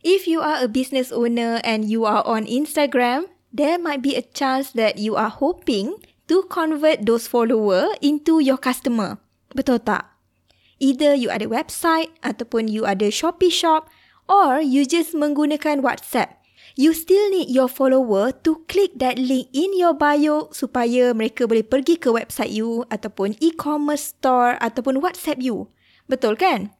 If you are a business owner and you are on Instagram, there might be a chance that you are hoping to convert those follower into your customer. Betul tak? Either you ada website ataupun you ada Shopee shop or you just menggunakan WhatsApp. You still need your follower to click that link in your bio supaya mereka boleh pergi ke website you ataupun e-commerce store ataupun WhatsApp you. Betul kan?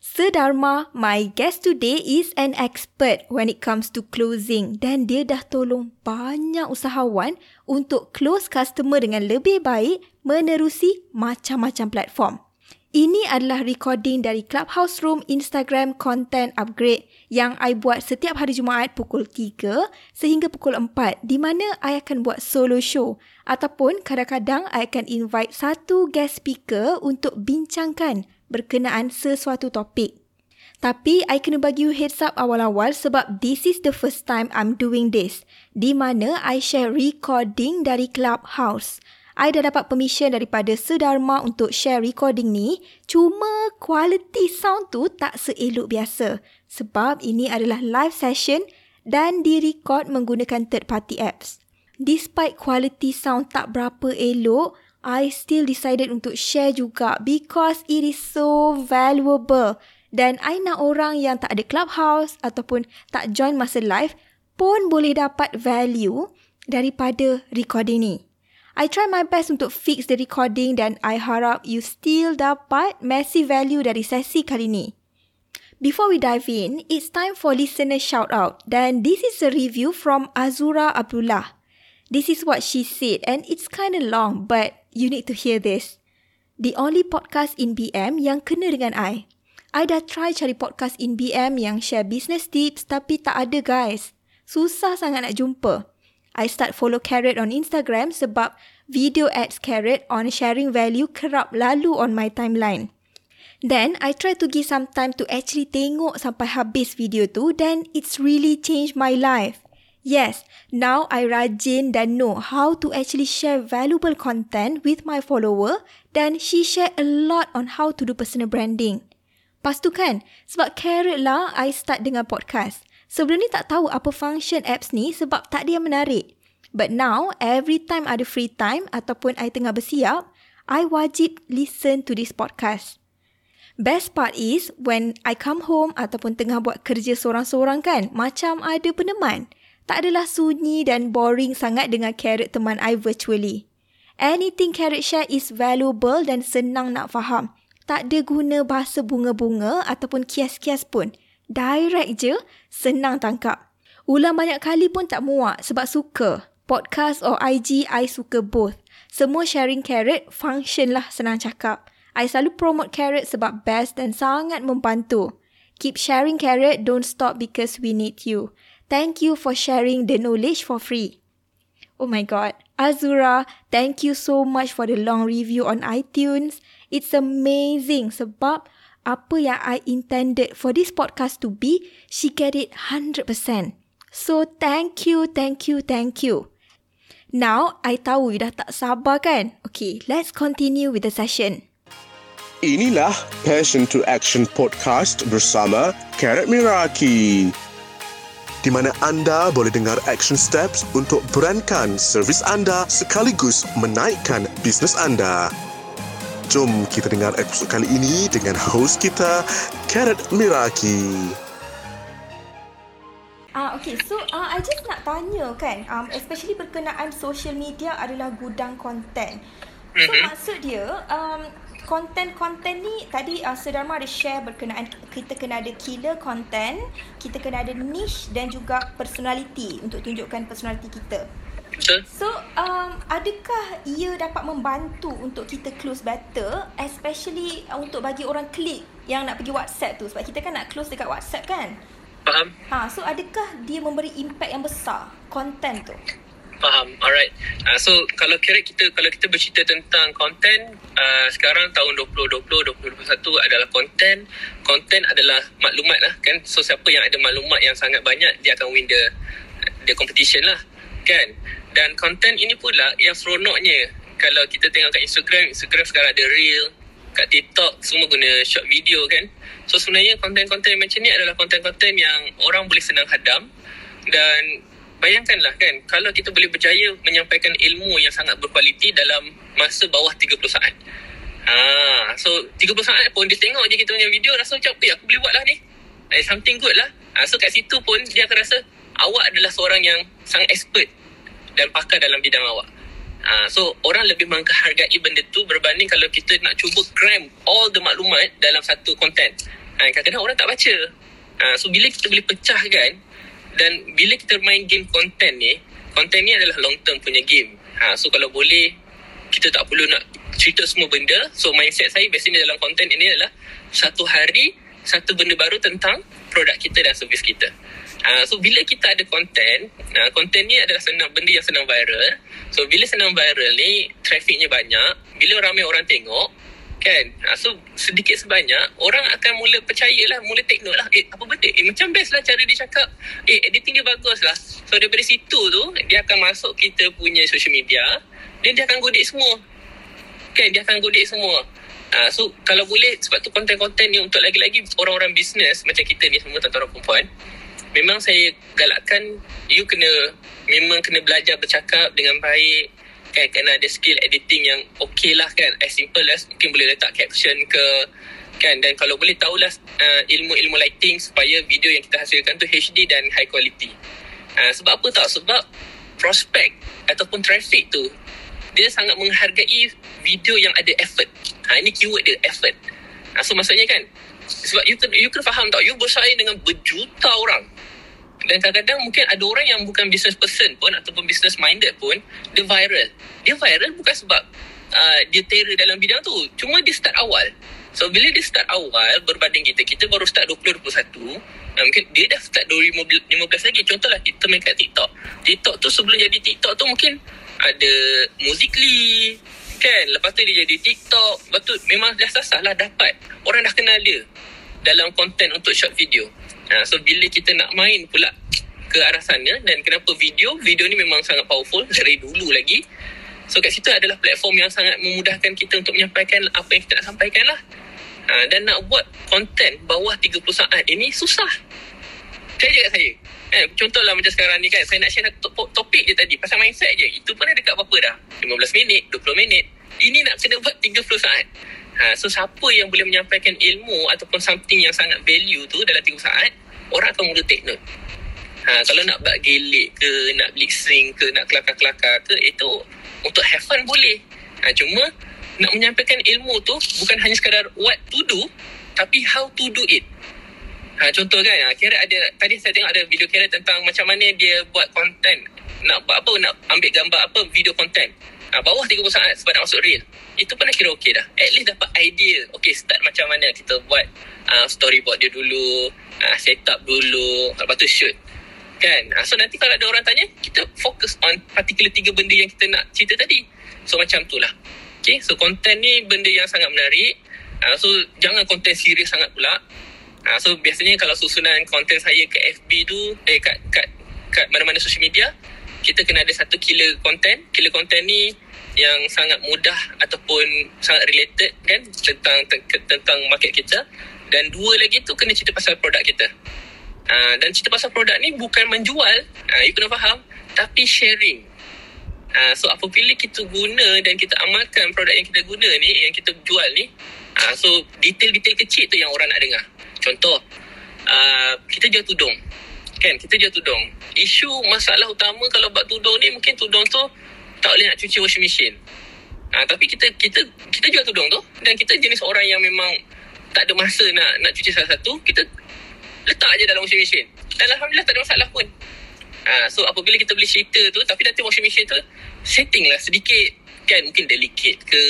Sedharma, my guest today is an expert when it comes to closing dan dia dah tolong banyak usahawan untuk close customer dengan lebih baik menerusi macam-macam platform. Ini adalah recording dari Clubhouse Room Instagram Content Upgrade yang I buat setiap hari Jumaat pukul 3 sehingga pukul 4 di mana I akan buat solo show ataupun kadang-kadang I akan invite satu guest speaker untuk bincangkan berkenaan sesuatu topik. Tapi, I kena bagi you heads up awal-awal sebab this is the first time I'm doing this. Di mana I share recording dari Clubhouse. I dah dapat permission daripada Sedharma untuk share recording ni. Cuma quality sound tu tak seelok biasa. Sebab ini adalah live session dan direcord menggunakan third party apps. Despite quality sound tak berapa elok, I still decided untuk share juga because it is so valuable. Dan I nak orang yang tak ada clubhouse ataupun tak join masa live pun boleh dapat value daripada recording ni. I try my best untuk fix the recording dan I harap you still dapat massive value dari sesi kali ni. Before we dive in, it's time for listener shout out dan this is a review from Azura Abdullah. This is what she said and it's kind of long but you need to hear this. The only podcast in BM yang kena dengan I. I dah try cari podcast in BM yang share business tips tapi tak ada guys. Susah sangat nak jumpa. I start follow Carrot on Instagram sebab video ads Carrot on sharing value kerap lalu on my timeline. Then, I try to give some time to actually tengok sampai habis video tu then it's really changed my life. Yes, now I rajin dan know how to actually share valuable content with my follower dan she share a lot on how to do personal branding. Pas tu kan, sebab carrot lah I start dengan podcast. Sebelum ni tak tahu apa function apps ni sebab tak ada yang menarik. But now, every time ada free time ataupun I tengah bersiap, I wajib listen to this podcast. Best part is when I come home ataupun tengah buat kerja seorang-seorang kan, macam ada peneman tak adalah sunyi dan boring sangat dengan carrot teman I virtually. Anything carrot share is valuable dan senang nak faham. Tak ada guna bahasa bunga-bunga ataupun kias-kias pun. Direct je, senang tangkap. Ulang banyak kali pun tak muak sebab suka. Podcast or IG, I suka both. Semua sharing carrot, function lah senang cakap. I selalu promote carrot sebab best dan sangat membantu. Keep sharing carrot, don't stop because we need you. Thank you for sharing the knowledge for free. Oh my god. Azura, thank you so much for the long review on iTunes. It's amazing sebab apa yang I intended for this podcast to be, she get it 100%. So thank you, thank you, thank you. Now, I tahu you dah tak sabar kan? Okay, let's continue with the session. Inilah Passion to Action Podcast bersama Karat Miraki di mana anda boleh dengar action steps untuk brandkan servis anda sekaligus menaikkan bisnes anda. Jom kita dengar episod kali ini dengan host kita, Karat Miraki. Ah, uh, okay. So, uh, I just nak tanya kan, um, especially berkenaan social media adalah gudang konten. So, mm-hmm. maksud dia, um, konten-konten ni tadi uh, Sedharma ada share berkenaan kita kena ada killer content, kita kena ada niche dan juga personality untuk tunjukkan personality kita. Betul. So, um, adakah ia dapat membantu untuk kita close better especially uh, untuk bagi orang klik yang nak pergi WhatsApp tu sebab kita kan nak close dekat WhatsApp kan? Faham. Ha, so adakah dia memberi impact yang besar konten tu? Faham. Alright. Uh, so kalau kira kita kalau kita bercerita tentang konten uh, sekarang tahun 2020 2021 adalah konten. Konten adalah maklumat lah kan. So siapa yang ada maklumat yang sangat banyak dia akan win the the competition lah kan. Dan konten ini pula yang seronoknya kalau kita tengok kat Instagram, Instagram sekarang ada reel kat TikTok semua guna short video kan. So sebenarnya konten-konten macam ni adalah konten-konten yang orang boleh senang hadam dan bayangkanlah kan kalau kita boleh berjaya menyampaikan ilmu yang sangat berkualiti dalam masa bawah 30 saat. Ha, so 30 saat pun dia tengok je kita punya video rasa macam eh aku boleh buat lah ni. Eh, something good lah. Ha, so kat situ pun dia akan rasa awak adalah seorang yang sangat expert dan pakar dalam bidang awak. Ha, so orang lebih menghargai benda tu berbanding kalau kita nak cuba cram all the maklumat dalam satu content. Ha, kadang-kadang orang tak baca. Ha, so bila kita boleh pecahkan dan bila kita main game content ni, content ni adalah long term punya game. Ha, so kalau boleh kita tak perlu nak cerita semua benda. So mindset saya biasanya dalam content ini adalah satu hari satu benda baru tentang produk kita dan servis kita. Uh, so bila kita ada content, uh, content ni adalah senang benda yang senang viral. So bila senang viral ni trafficnya banyak, bila ramai orang tengok kan. Uh, so sedikit sebanyak orang akan mula percayalah, mula take note lah. Eh apa benda? Eh macam best lah cara dia cakap. Eh editing dia bagus lah. So daripada situ tu dia akan masuk kita punya social media dan dia akan godek semua. Kan dia akan godek semua. Uh, so kalau boleh sebab tu konten-konten ni untuk lagi-lagi orang-orang bisnes macam kita ni semua tuan-tuan perempuan memang saya galakkan you kena memang kena belajar bercakap dengan baik kan kena ada skill editing yang okey lah kan as simple as mungkin boleh letak caption ke kan dan kalau boleh tahulah uh, ilmu-ilmu lighting supaya video yang kita hasilkan tu HD dan high quality uh, sebab apa tak sebab prospek ataupun traffic tu dia sangat menghargai video yang ada effort. Ha, ini keyword dia, effort. Ha, so maksudnya kan, sebab you you kena faham tau, you bersaing dengan berjuta orang. Dan kadang-kadang mungkin ada orang yang bukan business person pun ataupun business minded pun, dia viral. Dia viral bukan sebab uh, dia terror dalam bidang tu. Cuma dia start awal. So bila dia start awal berbanding kita, kita baru start 2021, uh, mungkin dia dah start 2015 lagi. Contohlah kita main kat TikTok. TikTok tu sebelum jadi TikTok tu mungkin ada Musically kan lepas tu dia jadi TikTok lepas tu memang dah sasah lah dapat orang dah kenal dia dalam konten untuk short video ha, so bila kita nak main pula ke arah sana dan kenapa video video ni memang sangat powerful dari dulu lagi so kat situ adalah platform yang sangat memudahkan kita untuk menyampaikan apa yang kita nak sampaikan lah ha, dan nak buat konten bawah 30 saat ini susah saya cakap saya Eh, contohlah macam sekarang ni kan, saya nak share satu topik je tadi, pasal mindset je. Itu pun dah dekat berapa dah? 15 minit, 20 minit. Ini nak kena buat 30 saat. Ha, so, siapa yang boleh menyampaikan ilmu ataupun something yang sangat value tu dalam 30 saat, orang akan mula take note. Ha, kalau nak buat gelik ke, nak sync ke, nak kelakar-kelakar ke, itu untuk have fun boleh. Ha, cuma, nak menyampaikan ilmu tu bukan hanya sekadar what to do, tapi how to do it. Ha, contoh kan, ha, kira ada, tadi saya tengok ada video kira tentang macam mana dia buat konten. Nak buat apa, nak ambil gambar apa, video konten. Ha, bawah 30 saat sebab nak masuk reel. Itu pun dah kira okey dah. At least dapat idea. Okay, start macam mana kita buat uh, storyboard dia dulu, uh, set up dulu, lepas tu shoot. Kan? Uh, so nanti kalau ada orang tanya, kita fokus on particular tiga benda yang kita nak cerita tadi. So macam tu lah. Okay, so konten ni benda yang sangat menarik. Uh, so jangan konten serius sangat pula. Ha, so biasanya kalau susunan konten saya ke FB tu eh kat kat kat mana-mana social media kita kena ada satu killer konten. Killer konten ni yang sangat mudah ataupun sangat related kan tentang tentang market kita dan dua lagi tu kena cerita pasal produk kita. Ha, dan cerita pasal produk ni bukan menjual, ha, you kena faham, tapi sharing. Ha, so apabila kita guna dan kita amalkan produk yang kita guna ni, yang kita jual ni, ha, so detail-detail kecil tu yang orang nak dengar. Contoh, uh, kita jual tudung. Kan, kita jual tudung. Isu masalah utama kalau buat tudung ni, mungkin tudung tu tak boleh nak cuci washing machine. Uh, tapi kita kita kita jual tudung tu dan kita jenis orang yang memang tak ada masa nak nak cuci salah satu, kita letak je dalam washing machine. Dan Alhamdulillah tak ada masalah pun. Uh, so apabila kita beli cerita tu, tapi nanti washing machine tu setting lah sedikit kan mungkin delicate ke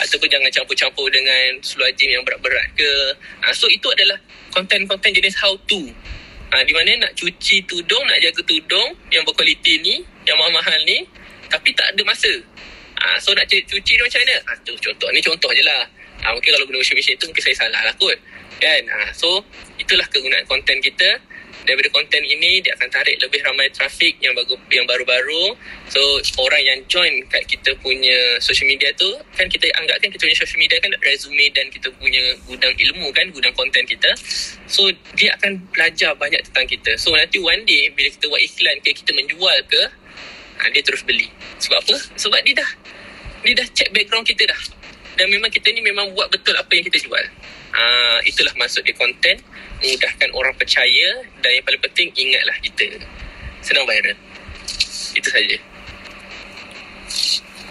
ataupun jangan campur-campur dengan seluar gym yang berat-berat ke. Ha, so itu adalah konten-konten jenis how to. Ha, di mana nak cuci tudung, nak jaga tudung yang berkualiti ni, yang mahal-mahal ni, tapi tak ada masa. Ha, so nak cuci, cuci dia macam mana? Ha, tu contoh. Ni contoh je lah. Ha, mungkin kalau guna machine tu mungkin saya salah lah kot. Kan? Ha, so itulah kegunaan konten kita. Daripada konten ini dia akan tarik lebih ramai trafik yang baru yang baru-baru. So orang yang join kat kita punya social media tu kan kita anggap kan kita punya social media kan resume dan kita punya gudang ilmu kan gudang konten kita. So dia akan belajar banyak tentang kita. So nanti one day bila kita buat iklan ke kita menjual ke ha, dia terus beli. Sebab apa? Sebab dia dah dia dah check background kita dah dan memang kita ni memang buat betul apa yang kita jual uh, itulah maksud dia konten mudahkan orang percaya dan yang paling penting ingatlah kita senang viral itu saja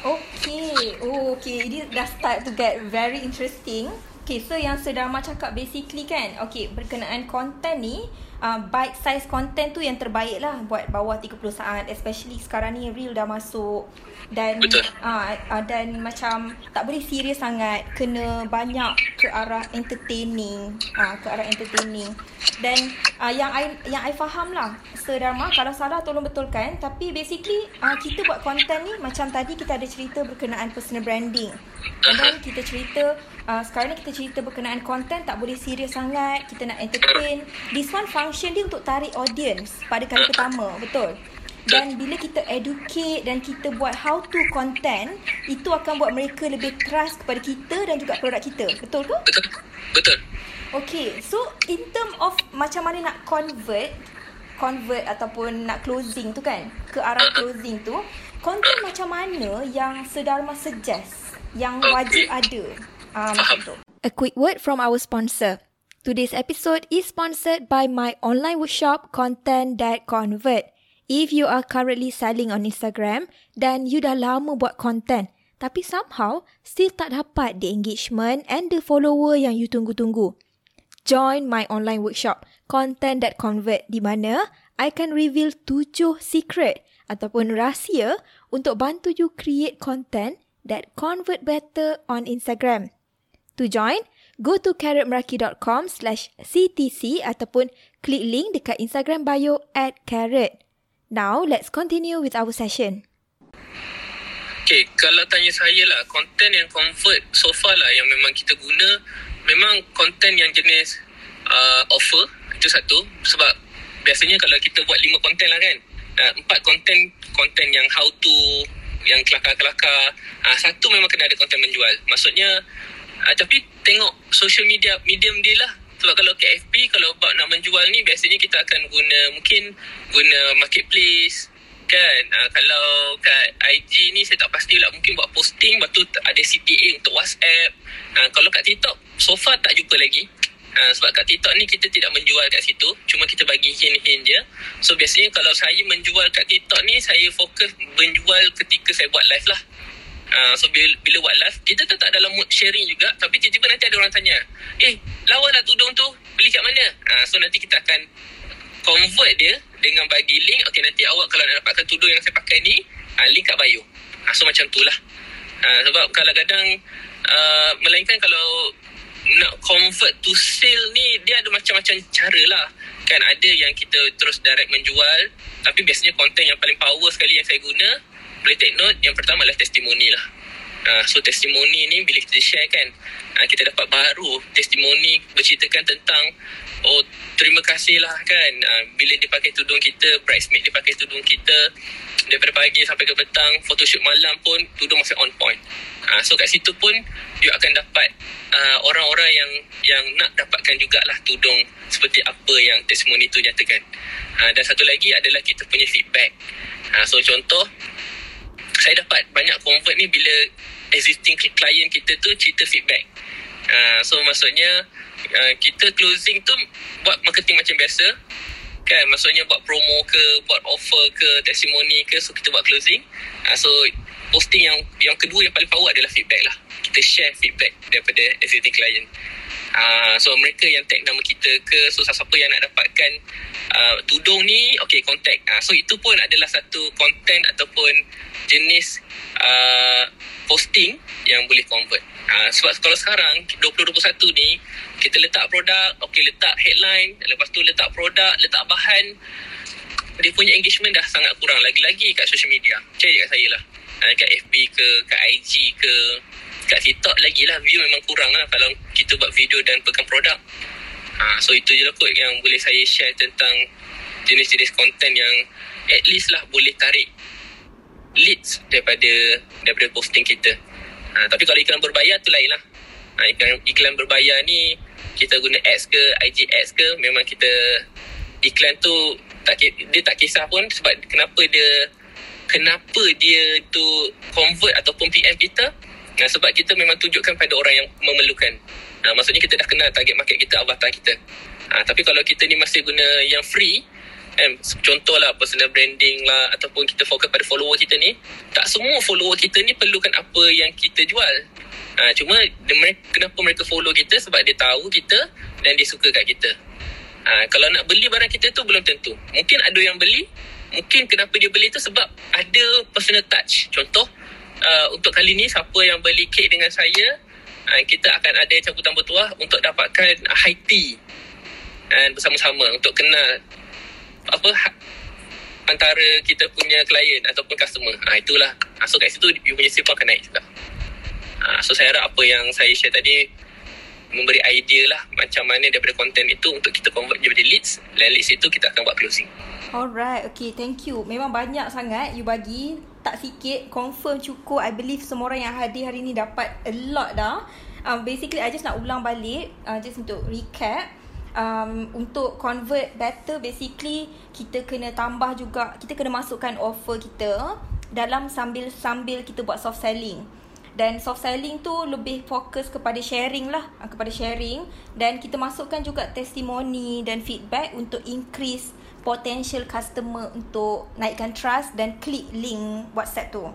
Okay. Oh, okay. Ini dah start to get very interesting. Okay, so yang Sedama cakap basically kan, okay, berkenaan konten ni, uh, bite size content tu yang terbaik lah buat bawah 30 saat especially sekarang ni reel dah masuk dan Betul. Uh, uh, dan macam tak boleh serius sangat. Kena banyak ke arah entertaining. Uh, ke arah entertaining. Dan uh, yang I yang I faham lah Sedama kalau salah tolong betulkan. Tapi basically uh, kita buat konten ni macam tadi kita ada cerita berkenaan personal branding. And then kita cerita uh, sekarang ni kita cerita berkenaan konten tak boleh serius sangat. Kita nak entertain. This one function dia untuk tarik audience pada kali pertama betul dan bila kita educate dan kita buat how to content itu akan buat mereka lebih trust kepada kita dan juga produk kita. Betul ke? Betul. Betul. Okay, so in term of macam mana nak convert, convert ataupun nak closing tu kan, ke arah closing tu, konten macam mana yang Sedharma suggest, yang wajib ada? Uh, macam tu. A quick word from our sponsor. Today's episode is sponsored by my online workshop Content That Convert. If you are currently selling on Instagram dan you dah lama buat content, tapi somehow still tak dapat the engagement and the follower yang you tunggu-tunggu. Join my online workshop Content That Convert di mana I can reveal tujuh secret ataupun rahsia untuk bantu you create content that convert better on Instagram. To join, go to carrotmeraki.com slash ctc ataupun klik link dekat Instagram bio at carrot. Now, let's continue with our session. Okay, kalau tanya saya lah, konten yang convert so far lah yang memang kita guna, memang konten yang jenis uh, offer, itu satu. Sebab biasanya kalau kita buat lima konten lah kan, uh, empat konten, konten yang how to, yang kelakar-kelakar. Uh, satu memang kena ada konten menjual. Maksudnya, uh, tapi tengok social media, medium dia lah. Sebab kalau kat FB, kalau buat nak menjual ni, biasanya kita akan guna, mungkin guna marketplace, kan? Uh, kalau kat IG ni saya tak pasti lah mungkin buat posting lepas tu ada CTA untuk WhatsApp. Uh, kalau kat TikTok so far tak jumpa lagi. Uh, sebab kat TikTok ni kita tidak menjual kat situ cuma kita bagi hint-hint je. So biasanya kalau saya menjual kat TikTok ni saya fokus menjual ketika saya buat live lah Uh, so bila, bila buat live Kita tetap dalam mood sharing juga Tapi tiba-tiba nanti ada orang tanya Eh lawa lah tudung tu Beli kat mana? Uh, So nanti kita akan convert dia dengan bagi link. Okay nanti awak kalau nak dapatkan tudung yang saya pakai ni uh, link kat bio. Uh, so macam tu lah. Uh, sebab kadang-kadang uh, melainkan kalau nak convert to sale ni dia ada macam-macam cara lah. Kan ada yang kita terus direct menjual tapi biasanya konten yang paling power sekali yang saya guna boleh take note yang pertama adalah testimoni lah. Uh, so testimoni ni bila kita share kan uh, kita dapat baru testimoni berceritakan tentang oh terima kasih lah kan. Uh, bila dia pakai tudung kita bridesmaid dia pakai tudung kita daripada pagi sampai ke petang photoshoot malam pun tudung masih on point. Uh, so kat situ pun you akan dapat uh, orang-orang yang yang nak dapatkan jugalah tudung seperti apa yang testimoni tu nyatakan. Uh, dan satu lagi adalah kita punya feedback. Uh, so contoh saya dapat banyak convert ni bila existing client kita tu cerita feedback. Uh, so maksudnya uh, kita closing tu buat marketing macam biasa. Kan maksudnya buat promo ke, buat offer ke, testimoni ke so kita buat closing. Uh, so posting yang yang kedua yang paling power adalah feedback lah. Kita share feedback daripada existing client. Uh, so mereka yang tag nama kita ke so siapa yang nak dapatkan uh, tudung ni okay contact. Uh, so itu pun adalah satu content ataupun jenis uh, posting yang boleh convert. Uh, sebab kalau sekarang 2021 ni kita letak produk okay letak headline lepas tu letak produk letak bahan dia punya engagement dah sangat kurang. Lagi-lagi kat social media. Cari kat saya lah. Kat FB ke kat IG ke kat TikTok lagi lah view memang kurang lah kalau kita buat video dan pegang produk Ha, so itu je lah kot yang boleh saya share tentang jenis-jenis konten yang at least lah boleh tarik leads daripada daripada posting kita. Ha, tapi kalau iklan berbayar tu lain lah. Ha, iklan, iklan berbayar ni kita guna ads ke, IG ads ke, memang kita iklan tu tak dia tak kisah pun sebab kenapa dia kenapa dia tu convert ataupun PM kita ha, sebab kita memang tunjukkan pada orang yang memerlukan. Ha, maksudnya kita dah kenal target market kita, avatar kita. Ha, tapi kalau kita ni masih guna yang free, eh, contohlah personal branding lah ataupun kita fokus pada follower kita ni tak semua follower kita ni perlukan apa yang kita jual. Ha, cuma mereka, kenapa mereka follow kita? Sebab dia tahu kita dan dia suka kat kita. Ha, kalau nak beli barang kita tu belum tentu. Mungkin ada yang beli mungkin kenapa dia beli tu sebab ada personal touch. Contoh uh, untuk kali ni siapa yang beli kek dengan saya uh, kita akan ada cabutan bertuah untuk dapatkan high tea dan bersama-sama untuk kenal apa ha, antara kita punya klien ataupun customer. Ha, itulah. Ha, so kat situ you punya sale akan naik juga. Ha, so saya harap apa yang saya share tadi memberi idea lah macam mana daripada konten itu untuk kita convert jadi leads dan leads itu kita akan buat closing. Alright, okay, thank you. Memang banyak sangat you bagi, tak sikit, confirm cukup. I believe semua orang yang hadir hari ni dapat a lot dah. Um, basically, I just nak ulang balik, uh, just untuk recap um, untuk convert better basically kita kena tambah juga kita kena masukkan offer kita dalam sambil sambil kita buat soft selling dan soft selling tu lebih fokus kepada sharing lah ah, kepada sharing dan kita masukkan juga testimoni dan feedback untuk increase potential customer untuk naikkan trust dan klik link WhatsApp tu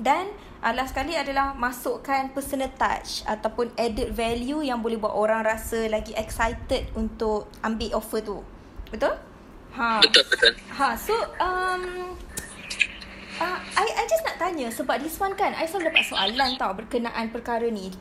dan uh, last sekali adalah masukkan personal touch ataupun added value yang boleh buat orang rasa lagi excited untuk ambil offer tu. Betul? Ha. Betul, betul. Ha, so um uh, I I just nak tanya sebab this one kan I selalu dapat soalan tau berkenaan perkara ni.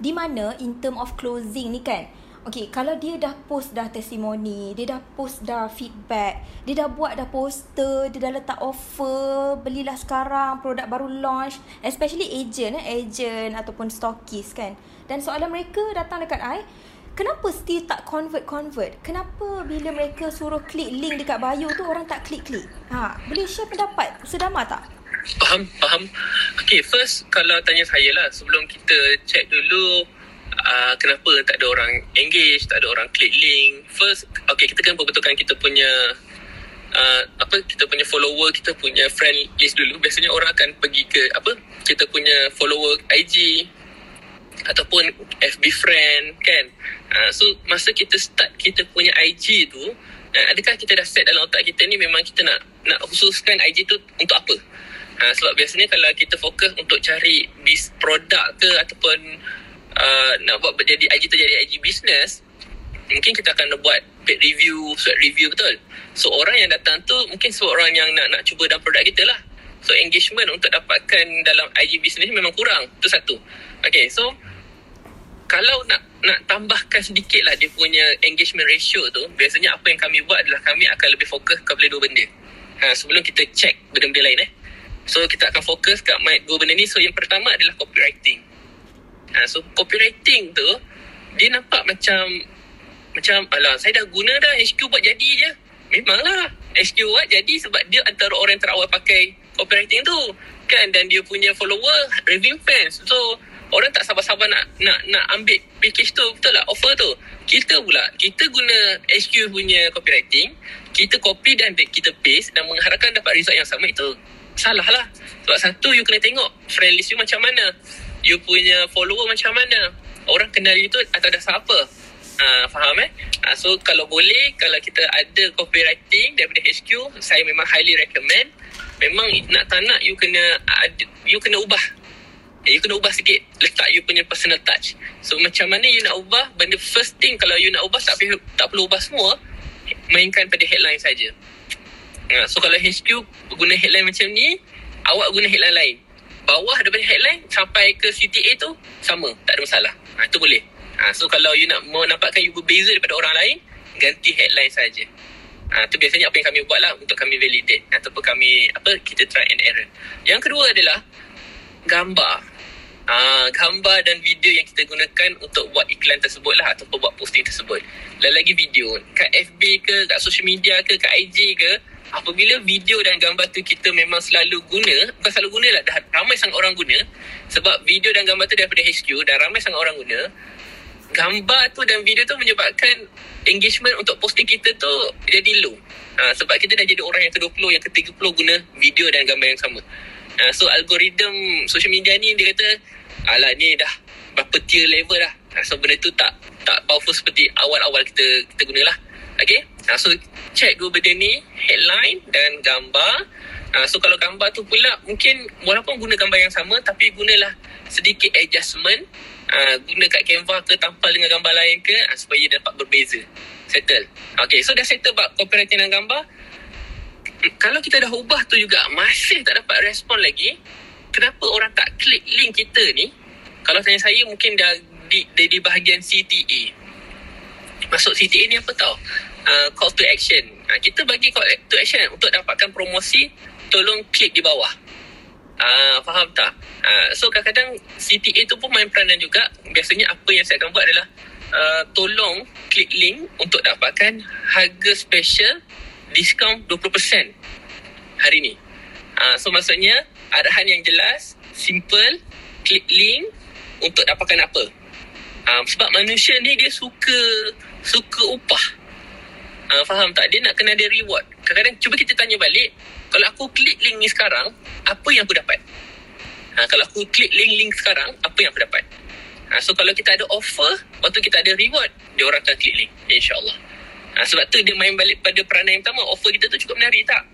Di mana in term of closing ni kan Okay, kalau dia dah post dah testimoni, dia dah post dah feedback, dia dah buat dah poster, dia dah letak offer, belilah sekarang produk baru launch, especially agent, eh, agent ataupun stockist kan. Dan soalan mereka datang dekat I, kenapa still tak convert-convert? Kenapa bila mereka suruh klik link dekat bio tu orang tak klik-klik? Ha, boleh share pendapat sedama tak? Faham, faham. Okay, first kalau tanya saya lah, sebelum kita check dulu uh, kenapa tak ada orang engage, tak ada orang klik link. First, okay, kita kena betulkan kita punya uh, apa kita punya follower, kita punya friend list dulu. Biasanya orang akan pergi ke apa? Kita punya follower IG ataupun FB friend kan. Uh, so masa kita start kita punya IG tu, uh, adakah kita dah set dalam otak kita ni memang kita nak nak khususkan IG tu untuk apa? Ha, sebab biasanya kalau kita fokus untuk cari bis produk ke ataupun uh, nak buat jadi IG tu jadi IG business mungkin kita akan buat paid review sweat review betul? So orang yang datang tu mungkin sebab orang yang nak nak cuba dalam produk kita lah. So engagement untuk dapatkan dalam IG business memang kurang. Tu satu. Okay so kalau nak nak tambahkan sedikit lah dia punya engagement ratio tu biasanya apa yang kami buat adalah kami akan lebih fokus kepada dua benda. Ha, sebelum kita check benda-benda lain eh. So kita akan fokus kat dua benda ni. So yang pertama adalah copywriting Ha, so copywriting tu dia nampak macam macam alah saya dah guna dah HQ buat jadi je. Memanglah HQ buat jadi sebab dia antara orang terawal pakai copywriting tu. Kan dan dia punya follower raving fans. So orang tak sabar-sabar nak nak nak ambil package tu betul lah offer tu. Kita pula kita guna HQ punya copywriting, kita copy dan kita paste dan mengharapkan dapat result yang sama itu salah lah. Sebab satu you kena tengok friend list you macam mana you punya follower macam mana? Orang kenal you tu atau dah siapa? Uh, faham eh? Uh, so kalau boleh kalau kita ada copywriting daripada HQ saya memang highly recommend. Memang nak tak nak you kena uh, you kena ubah. You kena ubah sikit letak you punya personal touch. So macam mana you nak ubah? Benda first thing kalau you nak ubah tak perlu, tak perlu ubah semua. Mainkan pada headline saja. Uh, so kalau HQ guna headline macam ni awak guna headline lain bawah daripada headline sampai ke CTA tu sama. Tak ada masalah. Ha, itu boleh. Ha, so kalau you nak mau nampakkan you berbeza daripada orang lain ganti headline saja. Ha, tu biasanya apa yang kami buat lah untuk kami validate ataupun kami apa kita try and error. Yang kedua adalah gambar. Uh, gambar dan video yang kita gunakan untuk buat iklan tersebut lah ataupun buat posting tersebut. Dan lagi video. Kat FB ke, kat social media ke, kat IG ke, apabila video dan gambar tu kita memang selalu guna, bukan selalu guna lah, dah ramai sangat orang guna sebab video dan gambar tu daripada HQ dan ramai sangat orang guna, gambar tu dan video tu menyebabkan engagement untuk posting kita tu jadi low. Ha, sebab kita dah jadi orang yang ke-20, yang ke-30 guna video dan gambar yang sama. Ha, so algoritma social media ni dia kata alah ni dah berapa tier level dah. Ha, so benda tu tak tak powerful seperti awal-awal kita kita gunalah. Okay. Ha, so check dua benda ni headline dan gambar. Ha, so kalau gambar tu pula mungkin walaupun guna gambar yang sama tapi gunalah sedikit adjustment uh, guna kat Canva ke tampal dengan gambar lain ke uh, supaya dapat berbeza. Settle. Okay, so dah settle bab copywriting dan gambar. Kalau kita dah ubah tu juga masih tak dapat respon lagi, kenapa orang tak klik link kita ni? Kalau tanya saya mungkin dah di, di, di bahagian CTA. Masuk CTA ni apa tau? Uh, call to action. Uh, kita bagi call to action untuk dapatkan promosi, tolong klik di bawah. Ah, faham tak? Ah, so kadang-kadang CTA tu pun main peranan juga. Biasanya apa yang saya akan buat adalah uh, tolong klik link untuk dapatkan harga special diskaun 20% hari ni. Ah, so maksudnya arahan yang jelas, simple, klik link untuk dapatkan apa. Ah, sebab manusia ni dia suka suka upah. Ah, faham tak? Dia nak kena ada reward. Kadang-kadang cuba kita tanya balik, kalau aku klik link ni sekarang, apa yang aku dapat? Ha, kalau aku klik link-link sekarang, apa yang aku dapat? Ha, so kalau kita ada offer, waktu kita ada reward, dia orang akan klik link. InsyaAllah. Ha, sebab tu dia main balik pada peranan yang pertama, offer kita tu cukup menarik tak?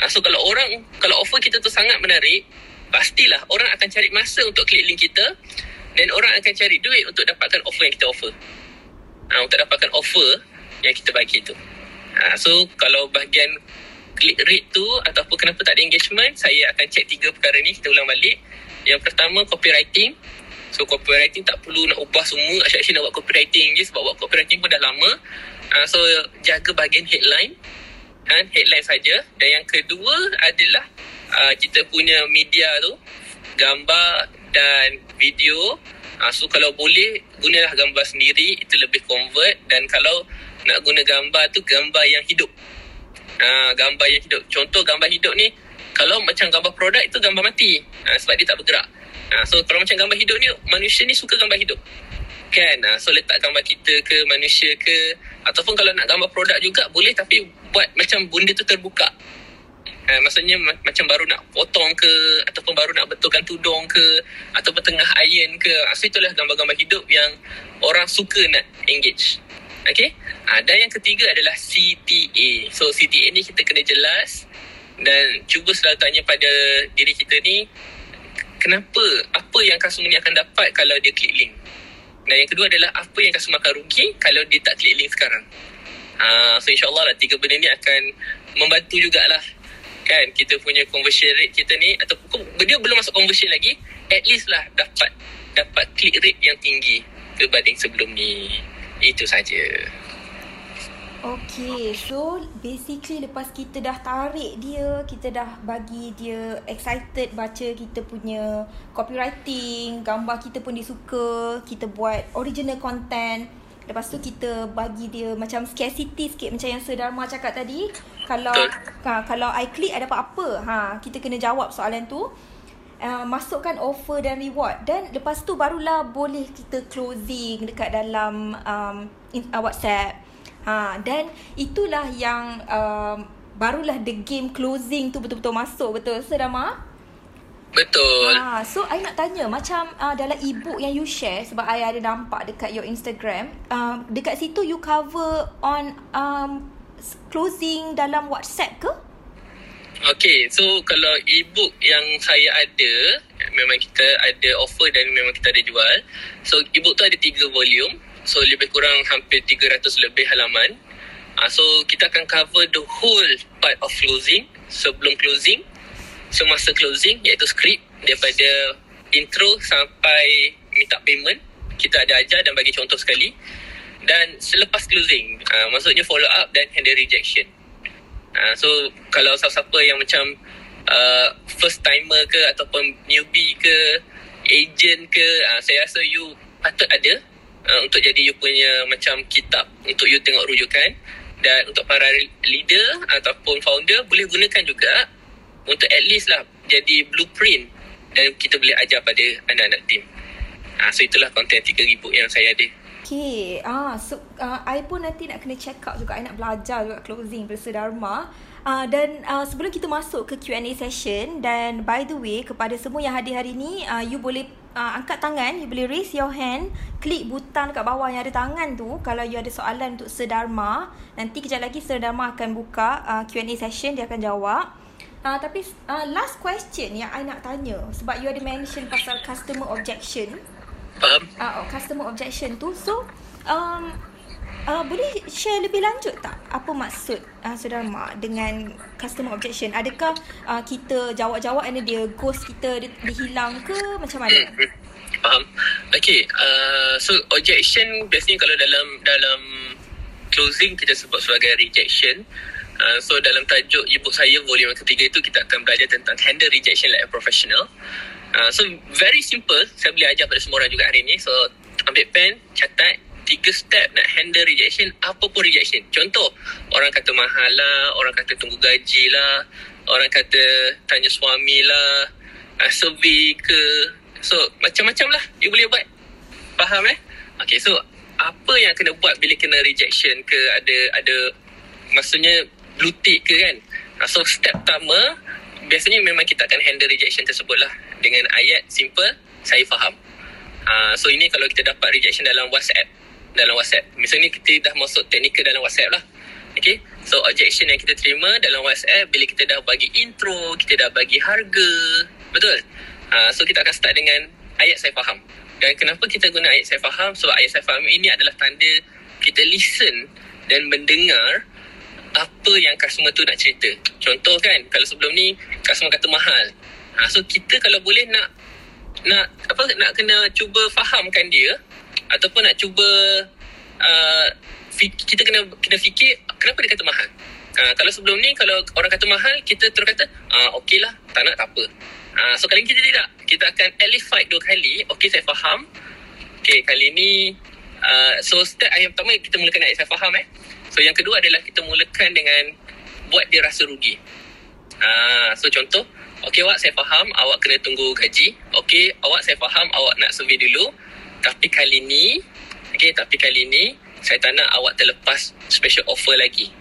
Ha, so kalau orang, kalau offer kita tu sangat menarik, pastilah orang akan cari masa untuk klik link kita dan orang akan cari duit untuk dapatkan offer yang kita offer. Ha, untuk dapatkan offer yang kita bagi tu. Ha, so kalau bahagian click rate tu ataupun kenapa tak ada engagement, saya akan check tiga perkara ni, kita ulang balik. Yang pertama, copywriting. So, copywriting tak perlu nak ubah semua. Asyik-asyik nak buat copywriting je sebab buat copywriting pun dah lama. Uh, so, jaga bahagian headline. Ha, headline saja. Dan yang kedua adalah uh, kita punya media tu, gambar dan video. Uh, so, kalau boleh, gunalah gambar sendiri. Itu lebih convert. Dan kalau nak guna gambar tu, gambar yang hidup uh, gambar yang hidup. Contoh gambar hidup ni, kalau macam gambar produk itu gambar mati. Uh, sebab dia tak bergerak. Uh, so kalau macam gambar hidup ni, manusia ni suka gambar hidup. Kan? Uh, so letak gambar kita ke, manusia ke. Ataupun kalau nak gambar produk juga boleh tapi buat macam benda tu terbuka. Uh, maksudnya ma- macam baru nak potong ke ataupun baru nak betulkan tudung ke ataupun tengah iron ke. Uh, so itulah gambar-gambar hidup yang orang suka nak engage. Okay. Ha, dan yang ketiga adalah CTA. So CTA ni kita kena jelas dan cuba selalu tanya pada diri kita ni kenapa, apa yang customer ni akan dapat kalau dia klik link. Dan yang kedua adalah apa yang customer akan rugi kalau dia tak klik link sekarang. Ha, so insyaAllah lah tiga benda ni akan membantu jugalah kan kita punya conversion rate kita ni ataupun dia belum masuk conversion lagi at least lah dapat dapat click rate yang tinggi berbanding sebelum ni. Itu saja. Okay, so basically lepas kita dah tarik dia, kita dah bagi dia excited baca kita punya copywriting, gambar kita pun dia suka, kita buat original content. Lepas tu kita bagi dia macam scarcity sikit macam yang Sedharma cakap tadi. Kalau ha, kalau I click ada apa-apa, ha, kita kena jawab soalan tu. Uh, masukkan offer dan reward dan lepas tu barulah boleh kita closing dekat dalam um, in, uh, WhatsApp. Ha dan itulah yang um, barulah the game closing tu betul-betul masuk betul Sedama? Betul. Ha so I nak tanya macam uh, dalam ebook yang you share sebab I ada nampak dekat your Instagram, uh, dekat situ you cover on um, closing dalam WhatsApp ke? Okay, so kalau e-book yang saya ada, memang kita ada offer dan memang kita ada jual. So e-book tu ada tiga volume. So lebih kurang hampir 300 lebih halaman. Uh, so kita akan cover the whole part of closing sebelum closing. So masa closing iaitu skrip daripada intro sampai minta payment. Kita ada ajar dan bagi contoh sekali. Dan selepas closing, uh, maksudnya follow up dan handle rejection. Uh, so kalau siapa-siapa yang macam uh, first timer ke ataupun newbie ke agent ke uh, saya rasa you patut ada uh, untuk jadi you punya macam kitab untuk you tengok rujukan dan untuk para leader ataupun founder boleh gunakan juga untuk at least lah jadi blueprint dan kita boleh ajar pada anak-anak tim. Uh, so itulah konten 3000 yang saya ada. Okay, ah, so uh, I pun nanti nak kena check out juga. I nak belajar juga closing daripada Dharma. Uh, dan uh, sebelum kita masuk ke Q&A session dan by the way kepada semua yang hadir hari ni uh, you boleh uh, angkat tangan. You boleh raise your hand. Klik butang kat bawah yang ada tangan tu. Kalau you ada soalan untuk Sedharma nanti kejap lagi Sedharma akan buka uh, Q&A session. Dia akan jawab. Uh, tapi uh, last question yang I nak tanya. Sebab you ada mention pasal customer objection Faham? uh, customer objection tu so um, Uh, boleh share lebih lanjut tak apa maksud uh, saudara mak dengan customer objection? Adakah uh, kita jawab-jawab and dia ghost kita dia, dia hilang ke macam mana? Hmm, hmm. Faham. Okay. Uh, so objection biasanya kalau dalam dalam closing kita sebut sebagai rejection. Uh, so dalam tajuk ibu saya volume ketiga itu kita akan belajar tentang handle rejection like a professional. Uh, so very simple. Saya boleh ajar pada semua orang juga hari ini. So ambil pen, catat. Tiga step nak handle rejection apa pun rejection. Contoh orang kata mahal lah orang kata tunggu gaji lah orang kata tanya suami lah uh, survey ke. So macam-macam lah you boleh buat. Faham eh? Okay so apa yang kena buat bila kena rejection ke? Ada ada maksudnya blue tick ke kan? Uh, so step pertama biasanya memang kita akan handle rejection tersebut lah dengan ayat simple saya faham Uh, so ini kalau kita dapat rejection dalam WhatsApp dalam WhatsApp. Misalnya kita dah masuk teknikal dalam WhatsApp lah. Okay. So objection yang kita terima dalam WhatsApp bila kita dah bagi intro, kita dah bagi harga. Betul? Uh, so kita akan start dengan ayat saya faham. Dan kenapa kita guna ayat saya faham? Sebab ayat saya faham ini adalah tanda kita listen dan mendengar apa yang customer tu nak cerita. Contoh kan, kalau sebelum ni customer kata mahal. Ha, so kita kalau boleh nak nak apa nak kena cuba fahamkan dia ataupun nak cuba uh, kita kena kena fikir kenapa dia kata mahal. Uh, kalau sebelum ni kalau orang kata mahal kita terus kata uh, okey lah tak nak tak apa. Uh, so kali ni kita tidak. Kita akan fight dua kali. Okey saya faham. Okey kali ni uh, so step yang pertama kita mulakan saya faham eh. So yang kedua adalah kita mulakan dengan buat dia rasa rugi. Uh, so contoh Okey awak saya faham awak kena tunggu gaji. Okey awak saya faham awak nak survey dulu. Tapi kali ni, okay, tapi kali ni, saya tak nak awak terlepas special offer lagi.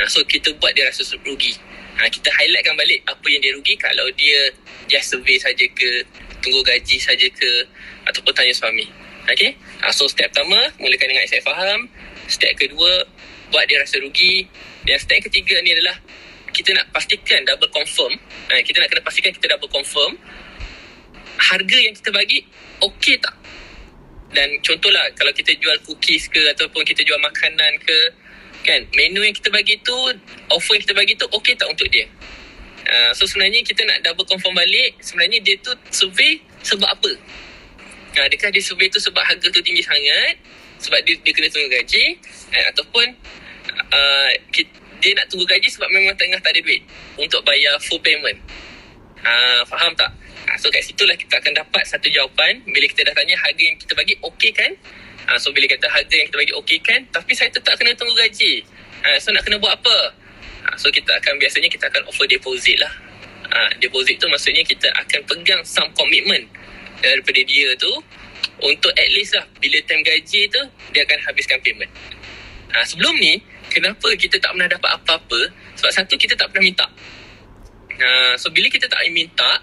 Ha, so, kita buat dia rasa rugi. Ha, kita highlightkan balik apa yang dia rugi kalau dia just survey saja ke, tunggu gaji saja ke, ataupun tanya suami. Okay? Ha, so, step pertama, mulakan dengan saya faham. Step kedua, buat dia rasa rugi. Dan step ketiga ni adalah kita nak pastikan double confirm. Ha, kita nak kena pastikan kita double confirm harga yang kita bagi okey tak dan contohlah kalau kita jual cookies ke ataupun kita jual makanan ke kan menu yang kita bagi tu offer yang kita bagi tu okey tak untuk dia uh, so sebenarnya kita nak double confirm balik sebenarnya dia tu survey sebab apa uh, adakah dia survey tu sebab harga tu tinggi sangat sebab dia, dia kena tunggu gaji uh, ataupun uh, dia nak tunggu gaji sebab memang tengah tak ada duit untuk bayar full payment uh, faham tak Ha, so kat situlah kita akan dapat satu jawapan bila kita dah tanya harga yang kita bagi okey kan? Ha, so bila kata harga yang kita bagi okey kan? Tapi saya tetap kena tunggu gaji. Ha, so nak kena buat apa? Ha, so kita akan biasanya kita akan offer deposit lah. Ha, deposit tu maksudnya kita akan pegang some commitment daripada dia tu untuk at least lah bila time gaji tu dia akan habiskan payment. Ha, sebelum ni kenapa kita tak pernah dapat apa-apa? Sebab satu kita tak pernah minta. Ha, so bila kita tak minta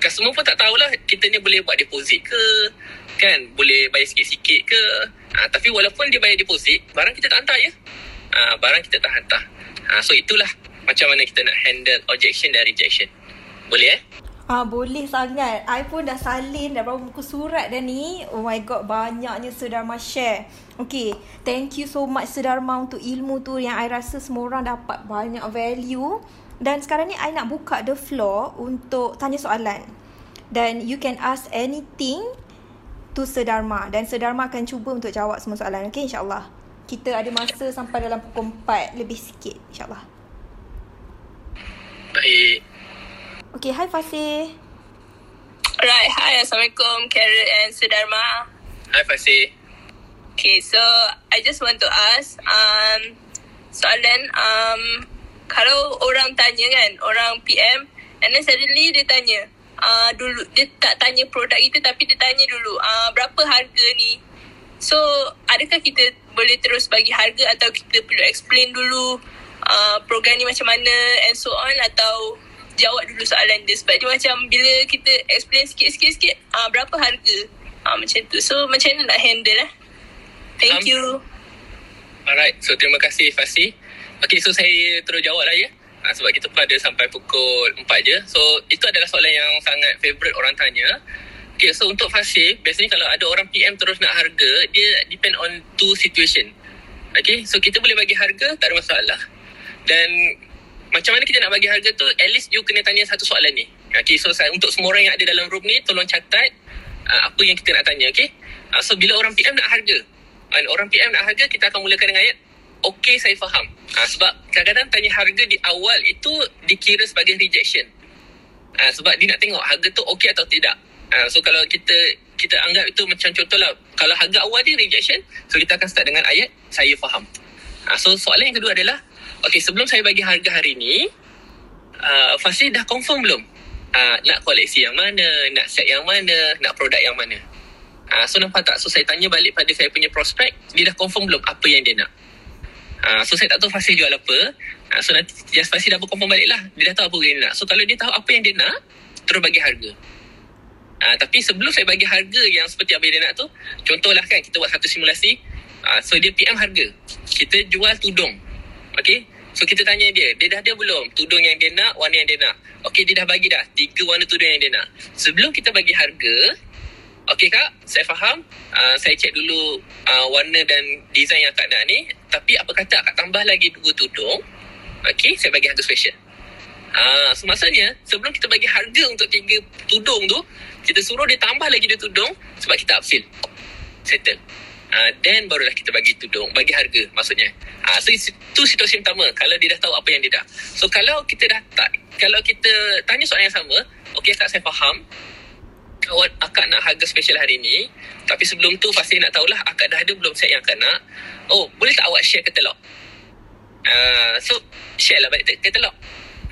customer pun tak tahulah kita ni boleh buat deposit ke kan boleh bayar sikit-sikit ke ha, tapi walaupun dia bayar deposit barang kita tak hantar ya ha, barang kita tak hantar ha, so itulah macam mana kita nak handle objection dan rejection boleh eh Ah boleh sangat. I pun dah salin dah berapa buku surat dah ni. Oh my god, banyaknya Sudarma share. Okay, thank you so much Sudarma untuk ilmu tu yang I rasa semua orang dapat banyak value. Dan sekarang ni I nak buka the floor untuk tanya soalan. Dan you can ask anything to Sedharma. Dan Sedharma akan cuba untuk jawab semua soalan. Okay, insyaAllah. Kita ada masa sampai dalam pukul 4 lebih sikit, insyaAllah. Baik. Okay, hi Fasih. Alright, hi, Assalamualaikum, Carrot and Sedharma. Hai Fasih. Okay, so I just want to ask, um, soalan, um, kalau orang tanya kan, orang PM, and then suddenly dia tanya, uh, dulu, dia tak tanya produk kita tapi dia tanya dulu, uh, berapa harga ni? So, adakah kita boleh terus bagi harga atau kita perlu explain dulu uh, program ni macam mana and so on atau jawab dulu soalan dia sebab dia macam bila kita explain sikit-sikit-sikit uh, berapa harga uh, macam tu. So, macam mana nak handle eh? Thank Um, you. Alright, so terima kasih Fasih. Okay, so saya terus jawab lah ya. Ha, sebab kita pun ada sampai pukul 4 je. So, itu adalah soalan yang sangat favourite orang tanya. Okay, so untuk Fasih, biasanya kalau ada orang PM terus nak harga, dia depend on two situation. Okay, so kita boleh bagi harga, tak ada masalah. Dan macam mana kita nak bagi harga tu, at least you kena tanya satu soalan ni. Okay, so saya, untuk semua orang yang ada dalam room ni, tolong catat uh, apa yang kita nak tanya, okay? Uh, so, bila orang PM nak harga, and orang PM nak harga, kita akan mulakan dengan ayat, okay, saya faham. Uh, sebab kadang-kadang tanya harga di awal itu dikira sebagai rejection. Uh, sebab dia nak tengok harga tu okay atau tidak. Uh, so, kalau kita kita anggap itu macam contohlah, kalau harga awal dia rejection, so kita akan start dengan ayat, saya faham. Uh, so, soalan yang kedua adalah, okay, sebelum saya bagi harga hari ni, uh, Fasih dah confirm belum? Uh, nak koleksi yang mana, nak set yang mana, nak produk yang mana. Uh, so nampak tak? So saya tanya balik pada saya punya prospek, dia dah confirm belum apa yang dia nak. Uh, so saya tak tahu Fasih jual apa. Uh, so nanti just Fasih dah confirm balik lah. Dia dah tahu apa yang dia nak. So kalau dia tahu apa yang dia nak, terus bagi harga. Uh, tapi sebelum saya bagi harga yang seperti apa yang dia nak tu, contohlah kan kita buat satu simulasi. Uh, so dia PM harga. Kita jual tudung. Okay? So kita tanya dia, dia dah ada belum tudung yang dia nak, warna yang dia nak? Okey, dia dah bagi dah tiga warna tudung yang dia nak. Sebelum kita bagi harga, okey kak, saya faham. Uh, saya cek dulu uh, warna dan design yang kak nak ni. Tapi apa kata kak tambah lagi dua tudung? Okey, saya bagi harga special. Ah, so maksudnya sebelum kita bagi harga untuk tiga tudung tu, kita suruh dia tambah lagi dua tudung sebab kita upfill. Settle. Ah, then barulah kita bagi tudung, bagi harga maksudnya. Ah, so itu situasi pertama kalau dia dah tahu apa yang dia dah. So kalau kita dah tak kalau kita tanya soalan yang sama, okey kak saya faham. Kawan akak nak harga special hari ni, tapi sebelum tu pasti nak tahulah akak dah ada belum set yang akak nak. Oh, boleh tak awak share katalog? Uh, so share lah balik katalog.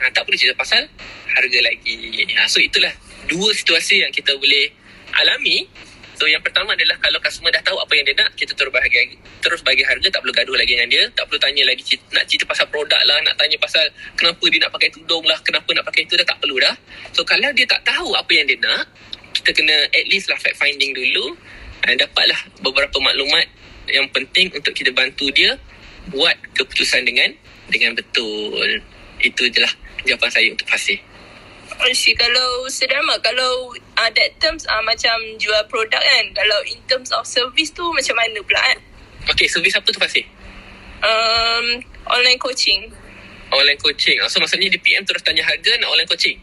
Ha, tak boleh cerita pasal harga lagi. Ha, so itulah dua situasi yang kita boleh alami. So yang pertama adalah kalau customer dah tahu apa yang dia nak, kita terus bagi terus bagi harga, tak perlu gaduh lagi dengan dia, tak perlu tanya lagi nak cerita pasal produk lah, nak tanya pasal kenapa dia nak pakai tudung lah, kenapa nak pakai itu dah tak perlu dah. So kalau dia tak tahu apa yang dia nak, kita kena at least lah fact finding dulu dan dapatlah beberapa maklumat yang penting untuk kita bantu dia buat keputusan dengan dengan betul. Itu je lah jawapan saya untuk. Onsi kalau sederhana kalau uh, that terms uh, macam jual produk kan kalau in terms of service tu macam mana pula kan Okey, servis apa tu Fasih? um, online coaching Online coaching. Ah, So maksudnya di PM terus tanya harga nak online coaching?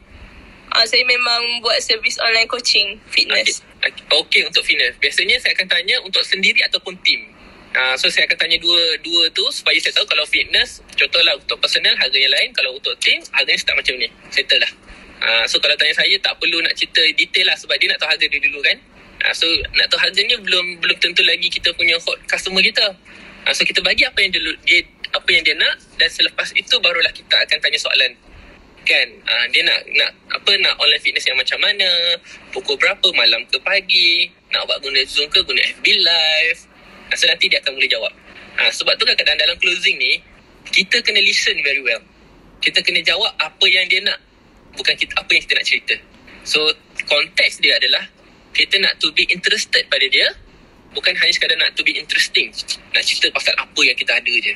uh, saya memang buat servis online coaching fitness Okey, okay, untuk fitness. Biasanya saya akan tanya untuk sendiri ataupun team. Uh, so saya akan tanya dua dua tu supaya saya tahu kalau fitness contohlah untuk personal harganya lain kalau untuk team harganya start macam ni settle dah uh, so kalau tanya saya tak perlu nak cerita detail lah sebab dia nak tahu harga dia dulu kan. Uh, so nak tahu harga ni belum belum tentu lagi kita punya hot customer kita. Uh, so kita bagi apa yang dia, dia apa yang dia nak dan selepas itu barulah kita akan tanya soalan. Kan? Uh, dia nak nak apa nak online fitness yang macam mana? Pukul berapa? Malam ke pagi? Nak buat guna zoom ke? Guna FB live? Uh, so nanti dia akan boleh jawab. Uh, sebab tu kadang-kadang dalam closing ni kita kena listen very well. Kita kena jawab apa yang dia nak bukan kita apa yang kita nak cerita so konteks dia adalah kita nak to be interested pada dia bukan hanya sekadar nak to be interesting nak cerita pasal apa yang kita ada je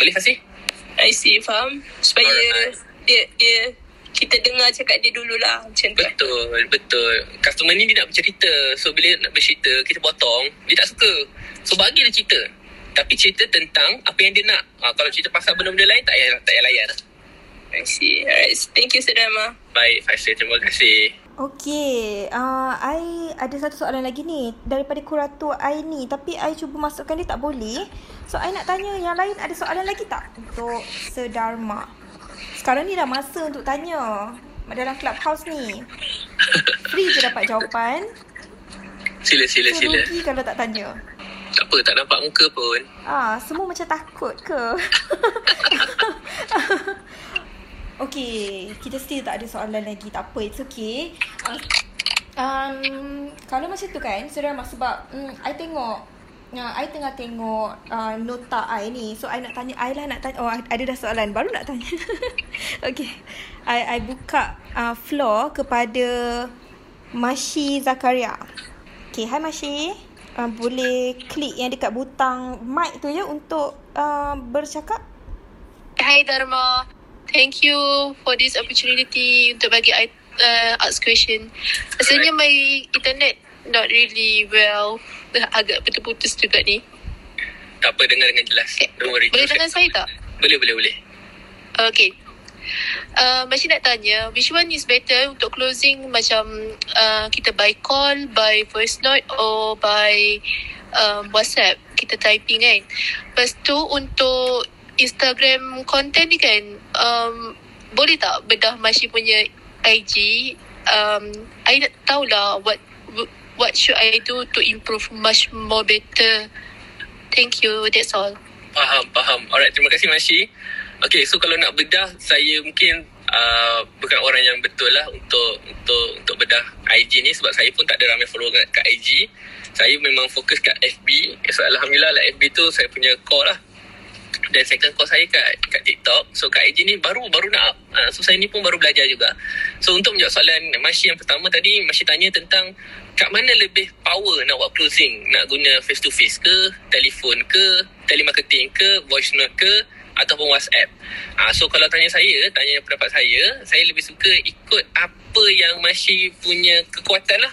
boleh Fasih? I see faham supaya Alright. dia dia kita dengar cakap dia dululah macam tu. Betul, betul. Customer ni dia nak bercerita. So, bila nak bercerita, kita potong. Dia tak suka. So, bagi dia cerita. Tapi cerita tentang apa yang dia nak. Ha, kalau cerita pasal benda-benda lain, tak payah, tak payah layan. I see alright thank you Sedama Baik, Faisal. Terima kasih. Okay, uh, I ada satu soalan lagi ni daripada kurator I ni tapi I cuba masukkan dia tak boleh. So I nak tanya yang lain ada soalan lagi tak untuk Sedharma? Sekarang ni dah masa untuk tanya dalam clubhouse ni. free je dapat jawapan. Sila, sila, So, sila. rugi kalau tak tanya. Tak apa, tak nampak muka pun. Ah, semua macam takut ke? okay, kita still tak ada soalan lagi. Tak apa, it's okay. Uh, um, kalau macam tu kan, Surama sebab um, I tengok Ya, I tengah tengok uh, nota I ni. So, I nak tanya I lah nak tanya. Oh, ada dah soalan. Baru nak tanya. okay. I, I buka uh, floor kepada Mashi Zakaria. Okay, hi Mashi. Uh, boleh klik yang dekat butang mic tu je untuk uh, bercakap? Hi Dharma. Thank you for this opportunity untuk bagi I uh, ask question. Rasanya my internet not really well. Agak putus-putus juga ni. Tak apa, dengar dengan jelas. Okay. Don't worry. Boleh dengar saya tak? Boleh, boleh, boleh. Okay. Uh, masih nak tanya, which one is better untuk closing macam uh, kita by call, by voice note or by um, WhatsApp? Kita typing kan. Lepas tu untuk Instagram content ni kan, um, boleh tak bedah masih punya IG? Um, I nak tahulah what what should I do to improve much more better. Thank you. That's all. Faham, faham. Alright, terima kasih Mashi. Okay, so kalau nak bedah, saya mungkin uh, bukan orang yang betul lah untuk untuk untuk bedah IG ni sebab saya pun tak ada ramai follower kat IG. Saya memang fokus kat FB. So, Alhamdulillah lah FB tu saya punya core lah. Dan second core saya kat, kat TikTok. So kat IG ni baru baru nak up. Uh, so saya ni pun baru belajar juga. So untuk menjawab soalan Mashi yang pertama tadi, Mashi tanya tentang kat mana lebih power nak buat closing? Nak guna face to face ke, telefon ke, telemarketing ke, voice note ke, ataupun WhatsApp. Uh, so kalau tanya saya, tanya pendapat saya, saya lebih suka ikut apa yang Mashi punya kekuatan lah.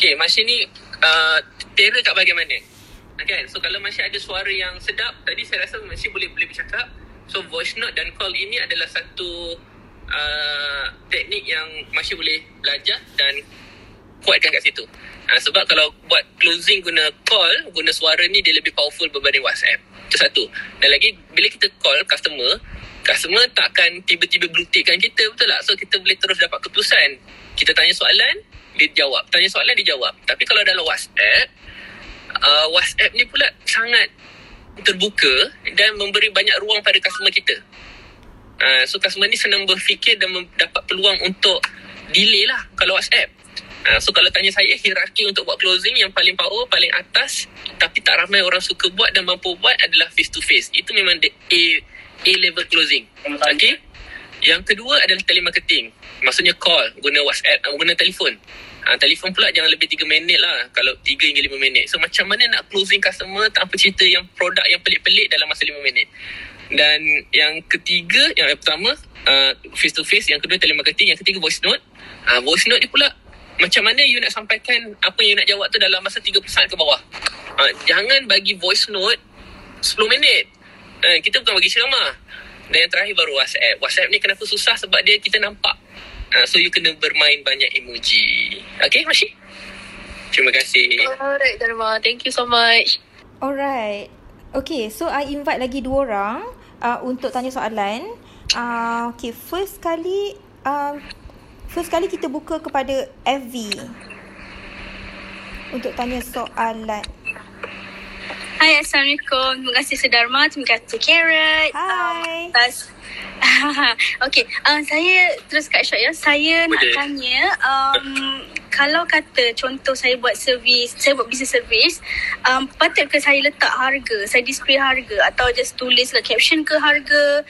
Okay, Mashi ni uh, terror kat bahagian mana? Okay, so kalau masih ada suara yang sedap, tadi saya rasa masih boleh boleh bercakap. So voice note dan call ini adalah satu uh, teknik yang masih boleh belajar dan kuatkan kat situ. Uh, sebab kalau buat closing guna call, guna suara ni dia lebih powerful berbanding WhatsApp. Itu satu. Dan lagi, bila kita call customer, customer takkan tiba-tiba blue tickkan kita, betul tak? So kita boleh terus dapat keputusan. Kita tanya soalan, dia jawab. Tanya soalan, dia jawab. Tapi kalau dalam WhatsApp, uh, WhatsApp ni pula sangat terbuka dan memberi banyak ruang pada customer kita. Uh, so customer ni senang berfikir dan dapat peluang untuk delay lah kalau WhatsApp. Uh, so kalau tanya saya hierarki untuk buat closing yang paling power, paling atas tapi tak ramai orang suka buat dan mampu buat adalah face to face. Itu memang the A A level closing. Okay? Yang kedua adalah telemarketing. Maksudnya call, guna WhatsApp, uh, guna telefon. Ha, telefon pula jangan lebih 3 minit lah. Kalau 3 hingga 5 minit. So macam mana nak closing customer Tanpa cerita yang produk yang pelik-pelik Dalam masa 5 minit? Dan yang ketiga Yang pertama uh, Face to face Yang kedua telemarketing. Yang ketiga voice note. Uh, Voice note ni pula Macam mana you nak sampaikan Apa yang you nak jawab tu Dalam masa 30 saat ke bawah? Uh, Jangan bagi voice note 10 minit. Uh, Kita bukan bagi ceramah. Dan yang terakhir baru WhatsApp. WhatsApp ni kenapa susah Sebab dia kita nampak Uh, so you kena bermain banyak emoji. Okay, Mashi? Terima kasih. Alright, Dharma. Thank you so much. Alright. Okay, so I invite lagi dua orang uh, untuk tanya soalan. Uh, okay, first kali uh, first kali kita buka kepada FV untuk tanya soalan. Hai, Assalamualaikum. Terima kasih Sedharma. Terima kasih Carrot. Hai. Um, atas okay, uh, saya terus kat shot ya. Saya nak Boleh. tanya, um, kalau kata contoh saya buat servis, saya buat business service, um, patut ke saya letak harga, saya display harga atau just tulis ke caption ke harga,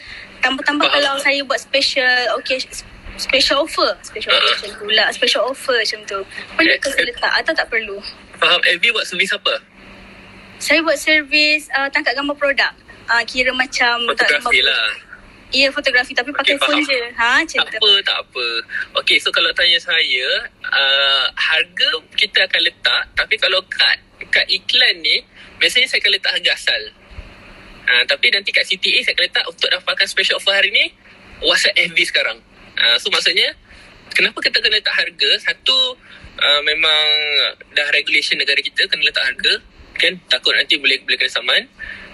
tambah-tambah Faham. kalau saya buat special, okay, special offer, special offer Ah. macam tu lah, special offer macam tu. Perlu ke saya letak atau tak perlu? Faham, FB buat servis apa? Saya buat servis uh, tangkap gambar produk. Uh, kira macam tak Fotografi gambar- lah. Ya fotografi tapi pakai Okey, phone faham. je. Ha macam Tak apa, tak apa. Okay, so kalau tanya saya, uh, harga kita akan letak. Tapi kalau kat, kat iklan ni, biasanya saya akan letak harga asal. Uh, tapi nanti kat CTA saya akan letak untuk dapatkan special offer hari ni, WhatsApp FB sekarang. Uh, so maksudnya, kenapa kita kena letak harga? Satu, uh, memang dah regulation negara kita kena letak harga. Kan, takut nanti boleh boleh kena saman.